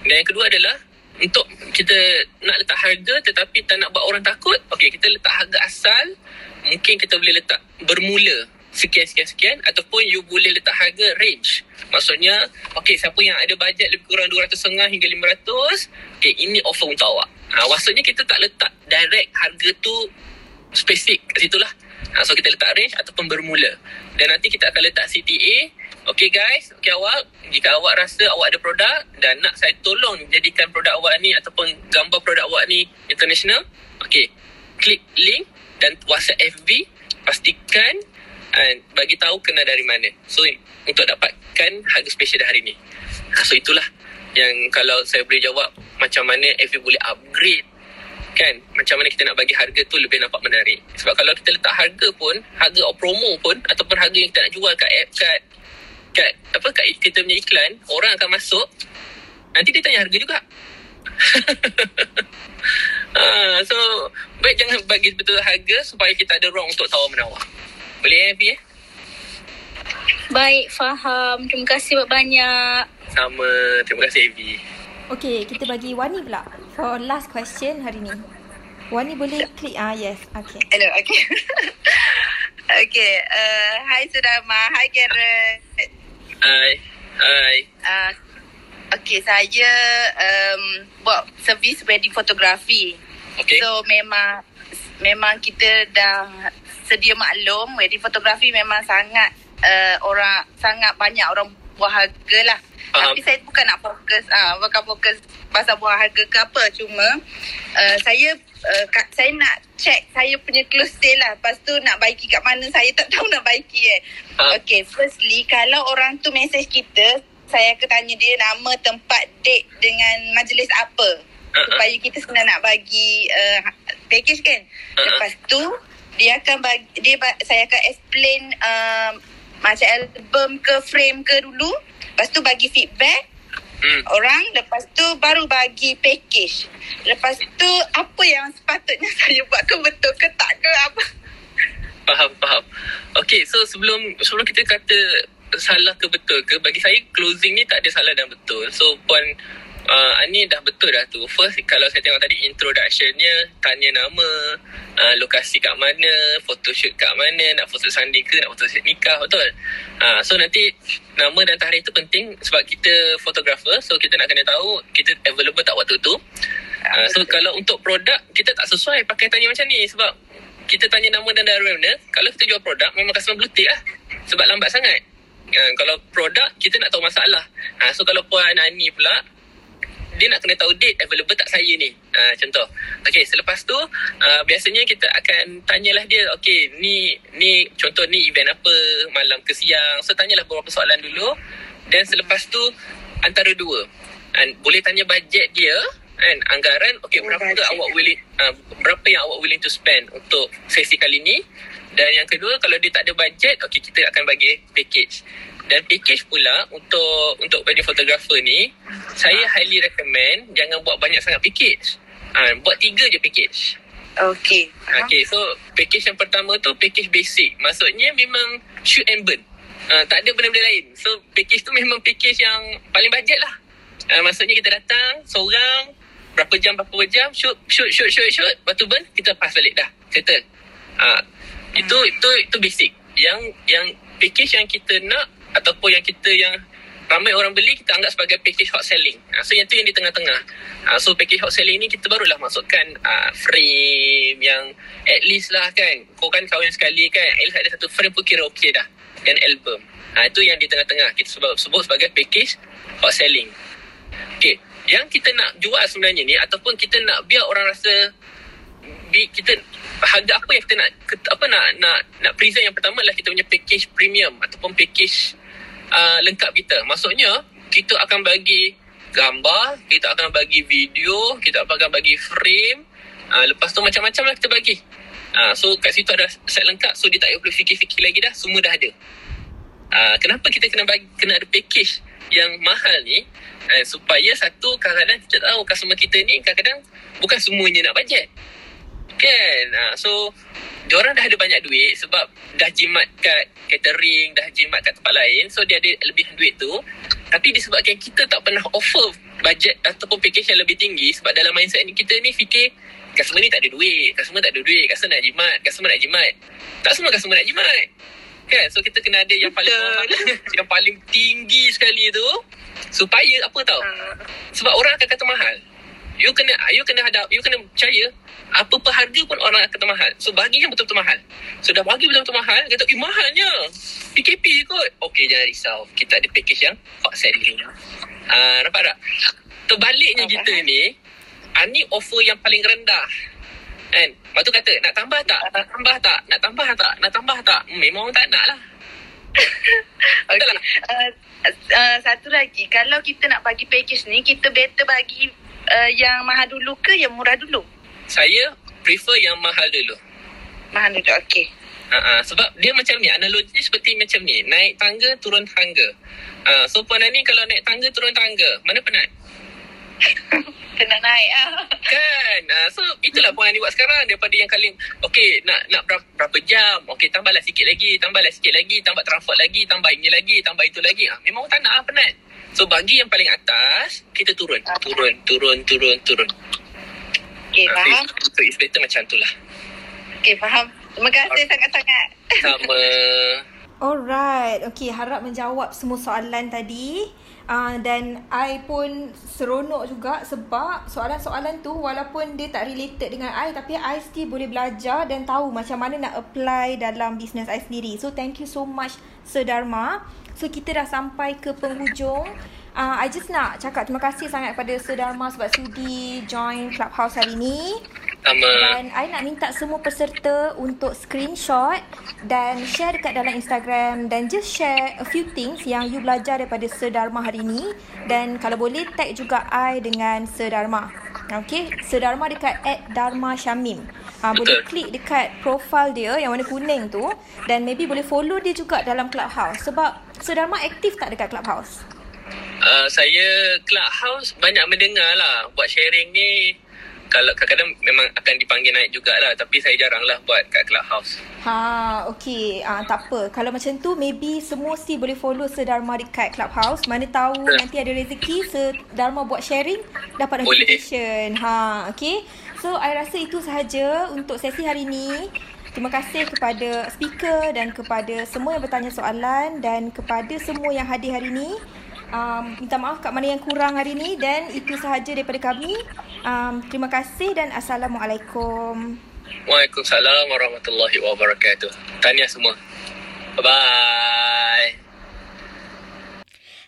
Dan yang kedua adalah, untuk kita nak letak harga tetapi tak nak buat orang takut, okey kita letak harga asal, mungkin kita boleh letak bermula sekian sekian sekian ataupun you boleh letak harga range. Maksudnya, okay, siapa yang ada bajet lebih kurang 200 hingga 500, okay, ini offer untuk awak. Ha, maksudnya kita tak letak direct harga tu spesifik kat situ lah. Ha, so kita letak range ataupun bermula. Dan nanti kita akan letak CTA. Okay guys, okay awak, jika awak rasa awak ada produk dan nak saya tolong jadikan produk awak ni ataupun gambar produk awak ni international, okay, klik link dan WhatsApp FB, pastikan and bagi tahu kena dari mana. So untuk dapatkan harga special hari ni. Ha, so itulah yang kalau saya boleh jawab macam mana FB boleh upgrade kan? Macam mana kita nak bagi harga tu lebih nampak menarik. Sebab kalau kita letak harga pun harga promo pun ataupun harga yang kita nak jual kat app kat kat apa kat kita punya iklan orang akan masuk nanti dia tanya harga juga ha, so baik jangan bagi betul harga supaya kita ada ruang untuk tawar menawar boleh eh, eh? Baik, faham. Terima kasih banyak. Sama. Terima kasih, Evi. Okay, kita bagi Wani pula. For last question hari ni. Wani boleh klik ah yes. Okay. Hello, okay. okay, uh, hi Sudama. Hi Karen. Hai. Hai. Uh, okay, saya um, buat servis wedding fotografi. Okay. So memang memang kita dah sedia maklum wedding fotografi memang sangat uh, orang sangat banyak orang buah harga lah. Faham. Tapi saya bukan nak fokus ah uh, bukan fokus pasal buah harga ke apa cuma uh, saya uh, kat, saya nak check saya punya close sale lah. Lepas tu nak baiki kat mana saya tak tahu nak baiki eh. Faham. Okay, firstly kalau orang tu message kita saya akan tanya dia nama, tempat, date dengan majlis apa. Uh-uh. Supaya kita sebenarnya nak bagi uh, package kan. Uh-uh. Lepas tu dia akan bagi dia saya akan explain uh, macam album ke frame ke dulu. Lepas tu bagi feedback Hmm. orang lepas tu baru bagi package. Lepas tu apa yang sepatutnya saya buat ke betul ke tak ke apa? Faham, faham. Okay, so sebelum sebelum kita kata salah ke betul ke, bagi saya closing ni tak ada salah dan betul. So, Puan uh, Ani dah betul dah tu. First, kalau saya tengok tadi introductionnya, tanya nama, uh, lokasi kat mana, photoshoot kat mana, nak foto sanding ke, nak foto nikah, betul? Uh, so, nanti nama dan tarikh tu penting sebab kita fotografer. So, kita nak kena tahu kita available tak waktu tu. Uh, so, kalau untuk produk, kita tak sesuai pakai tanya macam ni sebab kita tanya nama dan dari mana, kalau kita jual produk, memang customer blue tick lah. Sebab lambat sangat. Uh, kalau produk, kita nak tahu masalah. Uh, so, kalau Puan Ani pula, dia nak kena tahu date available tak saya ni. Uh, contoh. Okay, selepas tu, uh, biasanya kita akan tanyalah dia, okay, ni ni contoh ni event apa, malam ke siang. So, tanyalah beberapa soalan dulu. Dan selepas tu, antara dua. And boleh tanya bajet dia, kan, anggaran, okay, Oh, berapa bajet. awak willing, uh, berapa yang awak willing to spend untuk sesi kali ni. Dan yang kedua, kalau dia tak ada bajet, okay, kita akan bagi package. Dan package pula untuk untuk wedding photographer ni, saya highly recommend jangan buat banyak sangat package. Ha, buat tiga je package. Okay. Okay, so package yang pertama tu package basic. Maksudnya memang shoot and burn. Uh, tak ada benda-benda lain. So package tu memang package yang paling bajet lah. Uh, maksudnya kita datang seorang berapa jam berapa jam shoot shoot shoot shoot shoot lepas tu burn kita pass balik dah. Settle. Uh, itu itu itu basic. Yang yang package yang kita nak ataupun yang kita yang ramai orang beli kita anggap sebagai package hot selling. Uh, so yang tu yang di tengah-tengah. Uh, so package hot selling ni kita barulah masukkan uh, frame yang at least lah kan. Kau kan kahwin sekali kan. At least ada satu frame pun kira okey dah. Dan album. Uh, itu yang di tengah-tengah. Kita sebut, sebut sebagai package hot selling. Okay. Yang kita nak jual sebenarnya ni ataupun kita nak biar orang rasa bi, kita harga apa yang kita nak apa nak nak nak present yang pertama adalah kita punya package premium ataupun package uh, lengkap kita. Maksudnya kita akan bagi gambar, kita akan bagi video, kita akan bagi frame. Uh, lepas tu macam-macam lah kita bagi. Uh, so kat situ ada set lengkap so dia tak perlu fikir-fikir lagi dah semua dah ada. Uh, kenapa kita kena bagi kena ada package yang mahal ni uh, supaya satu kadang-kadang kita tahu customer kita ni kadang-kadang bukan semuanya nak bajet. Kan? Uh, so diorang dah ada banyak duit sebab dah jimat kat catering, dah jimat kat tempat lain. So dia ada lebihan duit tu. Tapi disebabkan kita tak pernah offer bajet ataupun package yang lebih tinggi sebab dalam mindset ni kita ni fikir customer ni tak ada duit, customer tak ada duit, customer nak jimat, customer nak jimat. Tak semua customer nak jimat. Kan? So kita kena ada yang paling bawah, yang paling tinggi sekali tu supaya apa tau? Ah. Sebab orang akan kata mahal. You kena you kena hadap, you kena percaya apa per harga pun orang akan kata mahal. So bagi yang betul-betul mahal. So dah bagi betul-betul mahal, kata, eh mahalnya. PKP kot. Okey, jangan risau. Kita ada package yang hot selling. Ah, nampak tak? Terbaliknya Faham, kita faham. ni, ah, ni offer yang paling rendah. Kan? Lepas tu kata, nak tambah tak? Nak tambah tak? Nak tambah tak? Nak tambah tak? Hmm, memang orang tak nak lah. Betul Okay. lah. Uh, uh, satu lagi, kalau kita nak bagi package ni, kita better bagi uh, yang mahal dulu ke yang murah dulu? Saya prefer yang mahal dulu. Mahal dulu, okey. Ha, sebab dia macam ni, analoginya seperti macam ni. Naik tangga, turun tangga. Ha, so Puan Ani kalau naik tangga, turun tangga, mana penat? Kena naik ah. Kan? Ha, so itulah Puan Ani buat sekarang daripada yang kali, okey nak nak berapa, berapa jam, okey tambahlah sikit lagi, tambahlah sikit lagi, tambah transport lagi, tambah ini lagi, tambah itu lagi. Ha, memang tak nak lah, penat. So bagi yang paling atas, kita turun. Turun, turun, turun, turun. Okey, Ha, faham? so, so it's better macam tu lah. Okey, faham. Terima kasih sangat-sangat. Sama. Alright, okay harap menjawab semua soalan tadi. Uh, dan I pun seronok juga sebab soalan-soalan tu walaupun dia tak related dengan I tapi I still boleh belajar dan tahu macam mana nak apply dalam bisnes I sendiri. So thank you so much Sir Dharma. So kita dah sampai ke penghujung. Uh, I just nak cakap terima kasih sangat kepada Sir Dharma sebab sudi join Clubhouse hari ni. Sama. Dan I nak minta semua peserta untuk screenshot dan share dekat dalam Instagram dan just share a few things yang you belajar daripada Sir Dharma hari ni dan kalau boleh tag juga I dengan Sir Dharma. Okay, Sir Dharma dekat at Dharma Syamim. Ha, boleh Betul. klik dekat profile dia yang warna kuning tu dan maybe boleh follow dia juga dalam Clubhouse sebab Sir Dharma aktif tak dekat Clubhouse? Uh, saya Clubhouse banyak mendengar lah buat sharing ni kalau kadang-kadang memang akan dipanggil naik jugalah tapi saya jarang lah buat kat Clubhouse. Ha, okay. Ah, tak apa. Kalau macam tu, maybe semua si boleh follow Sir Dharma dekat Clubhouse. Mana tahu nanti ada rezeki Sir Dharma buat sharing, dapat Boleh. notification. Ha, okay. So, I rasa itu sahaja untuk sesi hari ini. Terima kasih kepada speaker dan kepada semua yang bertanya soalan dan kepada semua yang hadir hari ini. Um, minta maaf kat mana yang kurang hari ini dan itu sahaja daripada kami. Um, terima kasih dan Assalamualaikum. Waalaikumsalam warahmatullahi wabarakatuh. Tahniah semua. Bye-bye.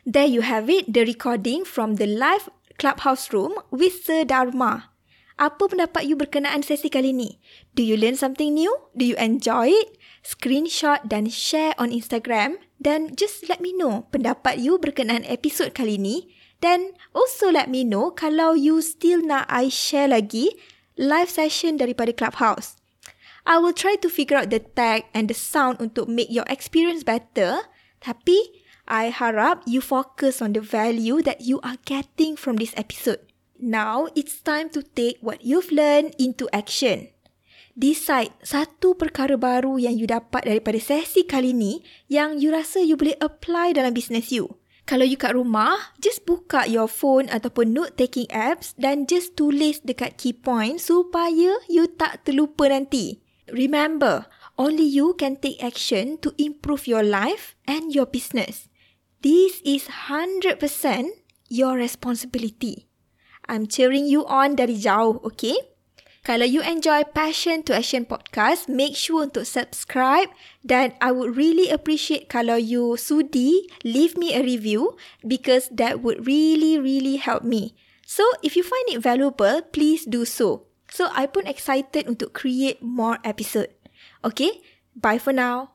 There you have it, the recording from the live clubhouse room with Sir Dharma. Apa pendapat you berkenaan sesi kali ni? Do you learn something new? Do you enjoy it? Screenshot dan share on Instagram dan just let me know pendapat you berkenaan episod kali ni dan also let me know kalau you still nak I share lagi live session daripada Clubhouse. I will try to figure out the tag and the sound untuk make your experience better. Tapi, I harap you focus on the value that you are getting from this episode. Now, it's time to take what you've learned into action. Decide satu perkara baru yang you dapat daripada sesi kali ni yang you rasa you boleh apply dalam business you. Kalau you kat rumah, just buka your phone ataupun note-taking apps dan just tulis dekat key point supaya you tak terlupa nanti. Remember, only you can take action to improve your life and your business. This is 100% your responsibility. I'm cheering you on dari jauh, okay? Kalau you enjoy Passion to Action podcast, make sure untuk subscribe dan I would really appreciate kalau you sudi leave me a review because that would really really help me. So if you find it valuable, please do so. So I pun excited untuk create more episode. Okay, bye for now.